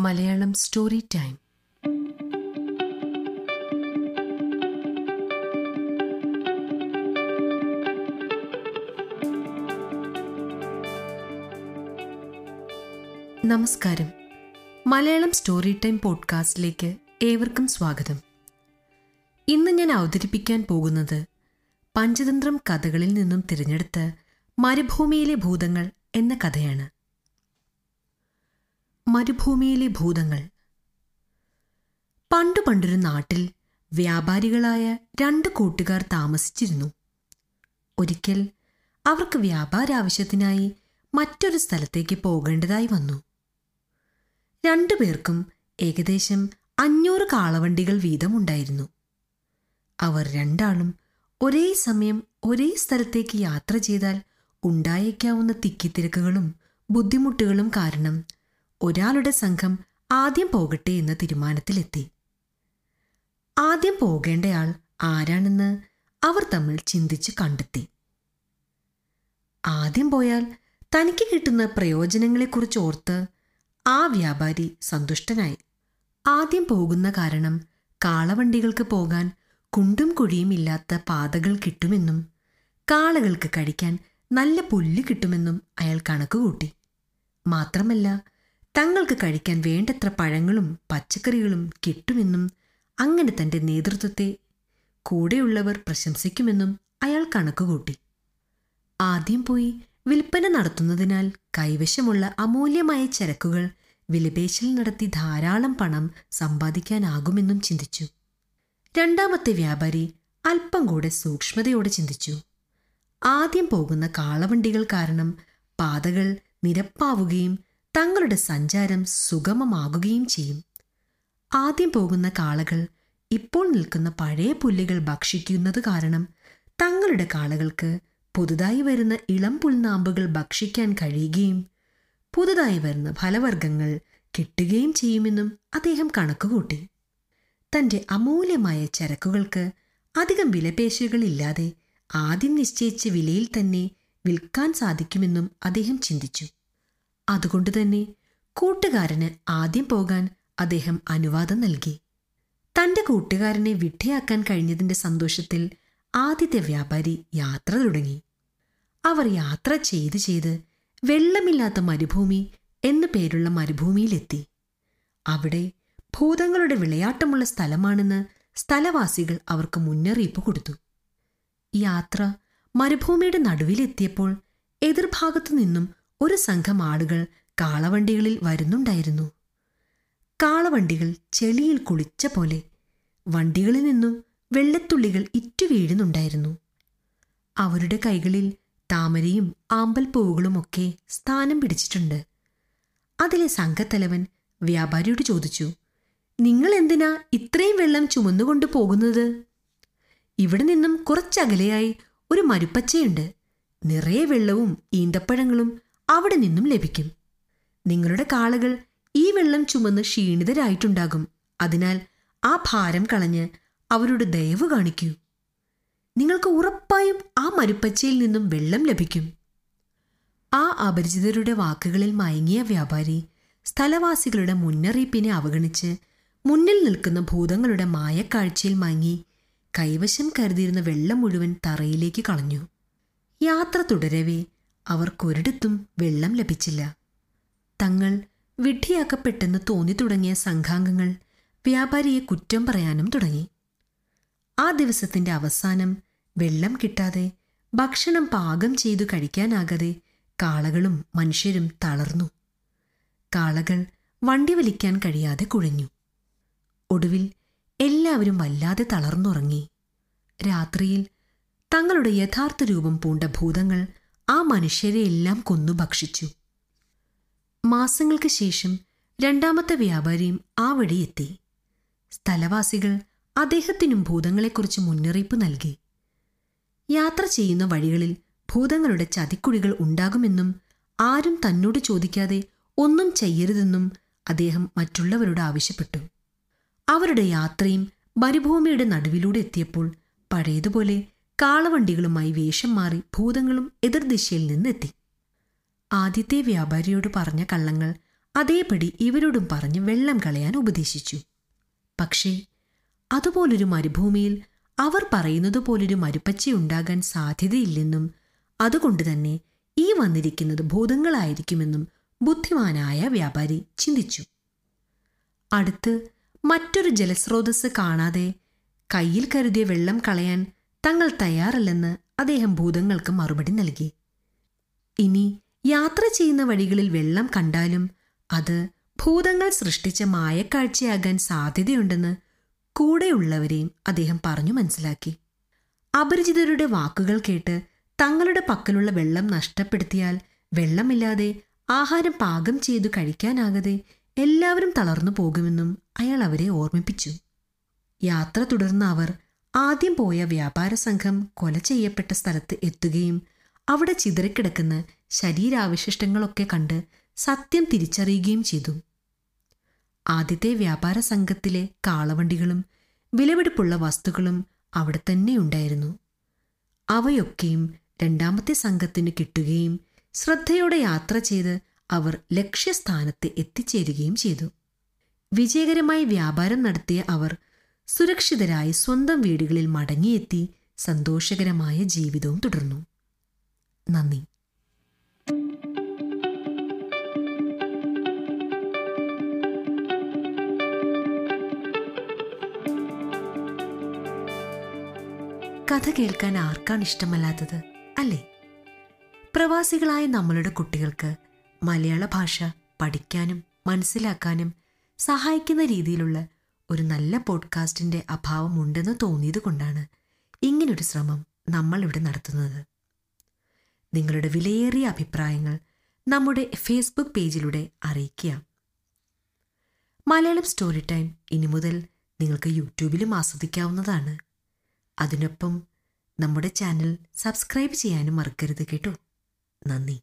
Malayalam story time നമസ്കാരം. Malayalam story time പോഡ്കാസ്റ്റിലേക്ക് ഏവർക്കും സ്വാഗതം. ഇന്ന് ഞാൻ അവതരിപ്പിക്കാൻ പോകുന്നത് പഞ്ചതന്ത്രം കഥകളിൽ നിന്നും തിരഞ്ഞെടുത്ത മരുഭൂമിയിലെ ഭൂതങ്ങൾ എന്ന കഥയാണ്. മരുഭൂമിയിലെ ഭൂതങ്ങൾ. പണ്ടു പണ്ടൊരു നാട്ടിൽ വ്യാപാരികളായ രണ്ട് കൂട്ടുകാർ താമസിച്ചിരുന്നു. ഒരിക്കൽ അവർക്ക് വ്യാപാരാവശ്യത്തിനായി മറ്റൊരു സ്ഥലത്തേക്ക് പോകേണ്ടതായി വന്നു. രണ്ടുപേർക്കും ഏകദേശം അഞ്ഞൂറ് കാളവണ്ടികൾ വീതമുണ്ടായിരുന്നു അവർ രണ്ടാളും ഒരേ സമയം ഒരേ സ്ഥലത്തേക്ക് യാത്ര ചെയ്താൽ ഉണ്ടായേക്കാവുന്ന തിക്കിത്തിരക്കുകളും ബുദ്ധിമുട്ടുകളും കാരണം ഒരാളുടെ സംഘം ആദ്യം പോകട്ടെ എന്ന തീരുമാനത്തിലെത്തി. ആദ്യം പോകേണ്ടയാൾ ആരാണെന്ന് അവർ തമ്മിൽ ചിന്തിച്ച് കണ്ടെത്തി. ആദ്യം പോയാൽ തനിക്ക് കിട്ടുന്ന പ്രയോജനങ്ങളെക്കുറിച്ച് ഓർത്ത് ആ വ്യാപാരി സന്തുഷ്ടനായി. ആദ്യം പോകുന്ന കാരണം കാളവണ്ടികൾക്ക് പോകാൻ കുണ്ടും കുഴിയും ഇല്ലാത്ത പാതകൾ കിട്ടുമെന്നും കാളകൾക്ക് കഴിക്കാൻ നല്ല പുല്ല് കിട്ടുമെന്നും അയാൾ കണക്കുകൂട്ടി. മാത്രമല്ല തങ്ങൾക്ക് കഴിക്കാൻ വേണ്ടത്ര പഴങ്ങളും പച്ചക്കറികളും കിട്ടുമെന്നും അങ്ങനെ തന്റെ നേതൃത്വത്തെ കൂടെയുള്ളവർ പ്രശംസിക്കുമെന്നും അയാൾ കണക്കുകൂട്ടി. ആദ്യം പോയി വിൽപ്പന നടത്തുന്നതിനാൽ കൈവശമുള്ള അമൂല്യമായ ചരക്കുകൾ വിലപേശൽ നടത്തി ധാരാളം പണം സമ്പാദിക്കാനാകുമെന്നും ചിന്തിച്ചു. രണ്ടാമത്തെ വ്യാപാരി അല്പം കൂടെ സൂക്ഷ്മതയോടെ ചിന്തിച്ചു. ആദ്യം പോകുന്ന കാളവണ്ടികൾ കാരണം പാതകൾ നിരപ്പാവുകയും തങ്ങളുടെ സഞ്ചാരം സുഗമമാകുകയും ചെയ്യും. ആദ്യം പോകുന്ന കാളകൾ ഇപ്പോൾ നിൽക്കുന്ന പഴയ പുല്ലുകൾ ഭക്ഷിക്കുന്നത് കാരണം തങ്ങളുടെ കാളകൾക്ക് പുതുതായി വരുന്ന ഇളം പുൽനാമ്പുകൾ ഭക്ഷിക്കാൻ കഴിയുകയും പുതുതായി വരുന്ന ഫലവർഗങ്ങൾ കിട്ടുകയും ചെയ്യുമെന്നും അദ്ദേഹം കണക്കുകൂട്ടി. തന്റെ അമൂല്യമായ ചരക്കുകൾക്ക് അധികം വിലപേശുകളില്ലാതെ ആദ്യം നിശ്ചയിച്ച വിലയിൽ തന്നെ വിൽക്കാൻ സാധിക്കുമെന്നും അദ്ദേഹം ചിന്തിച്ചു. അതുകൊണ്ട് തന്നെ കൂട്ടുകാരന് ആദ്യം പോകാൻ അദ്ദേഹം അനുവാദം നൽകി. തന്റെ കൂട്ടുകാരനെ വിഡ്ഢിയാക്കാൻ കഴിഞ്ഞതിന്റെ സന്തോഷത്തിൽ ആദ്യത്തെ വ്യാപാരി യാത്ര തുടങ്ങി. അവർ യാത്ര ചെയ്ത് ചെയ്ത് വെള്ളമില്ലാത്ത മരുഭൂമി എന്നു പേരുള്ള മരുഭൂമിയിലെത്തി. അവിടെ ഭൂതങ്ങളുടെ വിളയാട്ടമുള്ള സ്ഥലമാണെന്ന് സ്ഥലവാസികൾ അവർക്ക് മുന്നറിയിപ്പ് കൊടുത്തു. യാത്ര മരുഭൂമിയുടെ നടുവിലെത്തിയപ്പോൾ എതിർഭാഗത്തു നിന്നും ഒരു സംഘം ആളുകൾ കാളവണ്ടികളിൽ വരുന്നുണ്ടായിരുന്നു. കാളവണ്ടികൾ ചെളിയിൽ കുളിച്ച പോലെ വണ്ടികളിൽ നിന്നും വെള്ളത്തുള്ളികൾ ഇറ്റു വീഴുന്നുണ്ടായിരുന്നു. അവരുടെ കൈകളിൽ താമരയും ആമ്പൽപ്പൂവുകളുമൊക്കെ സ്ഥാനം പിടിച്ചിട്ടുണ്ട്. അതിലെ സംഘത്തലവൻ വ്യാപാരിയോട് ചോദിച്ചു നിങ്ങൾ എന്തിനാ ഇത്രയും വെള്ളം ചുമന്നുകൊണ്ട് പോകുന്നത്? ഇവിടെ നിന്നും കുറച്ചകലെയായി ഒരു മരുപ്പച്ചയുണ്ട്. നിറയെ വെള്ളവും ഈന്തപ്പഴങ്ങളും അവിടെ നിന്നും ലഭിക്കും. നിങ്ങളുടെ കാളകൾ ഈ വെള്ളം ചുമന്ന് ക്ഷീണിതരായിട്ടുണ്ടാകും. അതിനാൽ ആ ഭാരം കളഞ്ഞ് അവരോട് ദയവ് കാണിക്കൂ. നിങ്ങൾക്ക് ഉറപ്പായും ആ മരുപ്പച്ചയിൽ നിന്നും വെള്ളം ലഭിക്കും. ആ അപരിചിതരുടെ വാക്കുകളിൽ മയങ്ങിയ വ്യാപാരി സ്ഥലവാസികളുടെ മുന്നറിയിപ്പിനെ അവഗണിച്ച് മുന്നിൽ നിൽക്കുന്ന ഭൂതങ്ങളുടെ മായക്കാഴ്ചയിൽ മയങ്ങി കൈവശം കരുതിയിരുന്ന വെള്ളം മുഴുവൻ തറയിലേക്ക് കളഞ്ഞു. യാത്ര തുടരവേ അവർക്കൊരിടത്തും വെള്ളം ലഭിച്ചില്ല. തങ്ങൾ വിഡ്ഢിയാക്കപ്പെട്ടെന്ന് തോന്നി തുടങ്ങിയ സംഘാംഗങ്ങൾ വ്യാപാരിയെ കുറ്റം പറയാനും തുടങ്ങി. ആ ദിവസത്തിന്റെ അവസാനം വെള്ളം കിട്ടാതെ ഭക്ഷണം പാകം ചെയ്തു കഴിക്കാനാകാതെ കാളകളും മനുഷ്യരും തളർന്നു. കാളകൾ വണ്ടി വലിക്കാൻ കഴിയാതെ കുഴഞ്ഞു. ഒടുവിൽ എല്ലാവരും വല്ലാതെ തളർന്നുറങ്ങി. രാത്രിയിൽ തങ്ങളുടെ യഥാർത്ഥ രൂപം പൂണ്ട ഭൂതങ്ങൾ ആ മനുഷ്യരെ എല്ലാം കൊന്നു ഭക്ഷിച്ചു. മാസങ്ങൾക്ക് ശേഷം രണ്ടാമത്തെ വ്യാപാരിയും ആ വഴി എത്തി. സ്ഥലവാസികൾ അദ്ദേഹത്തിനും ഭൂതങ്ങളെക്കുറിച്ച് മുന്നറിയിപ്പ് നൽകി. യാത്ര ചെയ്യുന്ന വഴികളിൽ ഭൂതങ്ങളുടെ ചതിക്കുഴികൾ ഉണ്ടാകുമെന്നും ആരും തന്നോട് ചോദിക്കാതെ ഒന്നും ചെയ്യരുതെന്നും അദ്ദേഹം മറ്റുള്ളവരോട് ആവശ്യപ്പെട്ടു. അവരുടെ യാത്രയും മരുഭൂമിയുടെ നടുവിലൂടെ എത്തിയപ്പോൾ പഴയതുപോലെ കാളവണ്ടികളുമായി വേഷം മാറി ഭൂതങ്ങളും എതിർദിശയിൽ നിന്നെത്തി. ആദ്യത്തെ വ്യാപാരിയോട് പറഞ്ഞ കള്ളങ്ങൾ അതേപടി ഇവരോടും പറഞ്ഞ് വെള്ളം കളയാൻ ഉപദേശിച്ചു. പക്ഷേ അതുപോലൊരു മരുഭൂമിയിൽ അവർ പറയുന്നത് പോലൊരു മരുപ്പച്ച ഉണ്ടാകാൻ സാധ്യതയില്ലെന്നും അതുകൊണ്ട് തന്നെ ഈ വന്നിരിക്കുന്നത് ഭൂതങ്ങളായിരിക്കുമെന്നും ബുദ്ധിമാനായ വ്യാപാരി ചിന്തിച്ചു. അടുത്ത് മറ്റൊരു ജലസ്രോതസ് കാണാതെ കയ്യിൽ കരുതിയ വെള്ളം കളയാൻ തങ്ങൾ തയ്യാറല്ലെന്ന് അദ്ദേഹം ഭൂതങ്ങൾക്ക് മറുപടി നൽകി. ഇനി യാത്ര ചെയ്യുന്ന വഴികളിൽ വെള്ളം കണ്ടാലും അത് ഭൂതങ്ങൾ സൃഷ്ടിച്ച മായക്കാഴ്ചയാകാൻ സാധ്യതയുണ്ടെന്ന് കൂടെയുള്ളവരെയും അദ്ദേഹം പറഞ്ഞു മനസ്സിലാക്കി. അപരിചിതരുടെ വാക്കുകൾ കേട്ട് തങ്ങളുടെ പക്കലുള്ള വെള്ളം നഷ്ടപ്പെടുത്തിയാൽ വെള്ളമില്ലാതെ ആഹാരം പാകം ചെയ്തു കഴിക്കാനാകാതെ എല്ലാവരും തളർന്നു പോകുമെന്നും അയാൾ അവരെ ഓർമ്മിപ്പിച്ചു. യാത്ര തുടർന്ന അവർ ആദ്യം പോയ വ്യാപാര സംഘം കൊല ചെയ്യപ്പെട്ട സ്ഥലത്ത് എത്തുകയും അവിടെ ചിതറിക്കിടക്കുന്ന ശരീരാവശിഷ്ടങ്ങളൊക്കെ കണ്ട് സത്യം തിരിച്ചറിയുകയും ചെയ്തു. ആദ്യത്തെ വ്യാപാര സംഘത്തിലെ കാളവണ്ടികളും വിലപിടിപ്പുള്ള വസ്തുക്കളും അവിടെ തന്നെ ഉണ്ടായിരുന്നു. അവയൊക്കെയും രണ്ടാമത്തെ സംഘത്തിന് കിട്ടുകയും ശ്രദ്ധയോടെ യാത്ര ചെയ്ത് അവർ ലക്ഷ്യസ്ഥാനത്ത് എത്തിച്ചേരുകയും ചെയ്തു. വിജയകരമായി വ്യാപാരം നടത്തിയ അവർ സുരക്ഷിതരായി സ്വന്തം വീടുകളിൽ മടങ്ങിയെത്തി സന്തോഷകരമായ ജീവിതവും തുടർന്നു. നന്ദി. കഥ കേൾക്കാൻ ആർക്കാണ് ഇഷ്ടമല്ലാത്തത് അല്ലേ? പ്രവാസികളായ നമ്മളുടെ കുട്ടികൾക്ക് മലയാള ഭാഷ പഠിക്കാനും മനസ്സിലാക്കാനും സഹായിക്കുന്ന രീതിയിലുള്ള ഒരു നല്ല പോഡ്കാസ്റ്റിന്റെ അഭാവം ഉണ്ടെന്ന് തോന്നിയത് കൊണ്ടാണ് ഇങ്ങനൊരു ശ്രമം നമ്മൾ ഇവിടെ നടത്തുന്നത്. നിങ്ങളുടെ വിലയേറിയ അഭിപ്രായങ്ങൾ നമ്മുടെ ഫേസ്ബുക്ക് പേജിലൂടെ അറിയിക്കുക മലയാളം സ്റ്റോറി ടൈം ഇനി മുതൽ നിങ്ങൾക്ക് യൂട്യൂബിലും ആസ്വദിക്കാവുന്നതാണ്. അതിനൊപ്പം നമ്മുടെ ചാനൽ സബ്സ്ക്രൈബ് ചെയ്യാനും മറക്കരുത് കേട്ടോ. നന്ദി.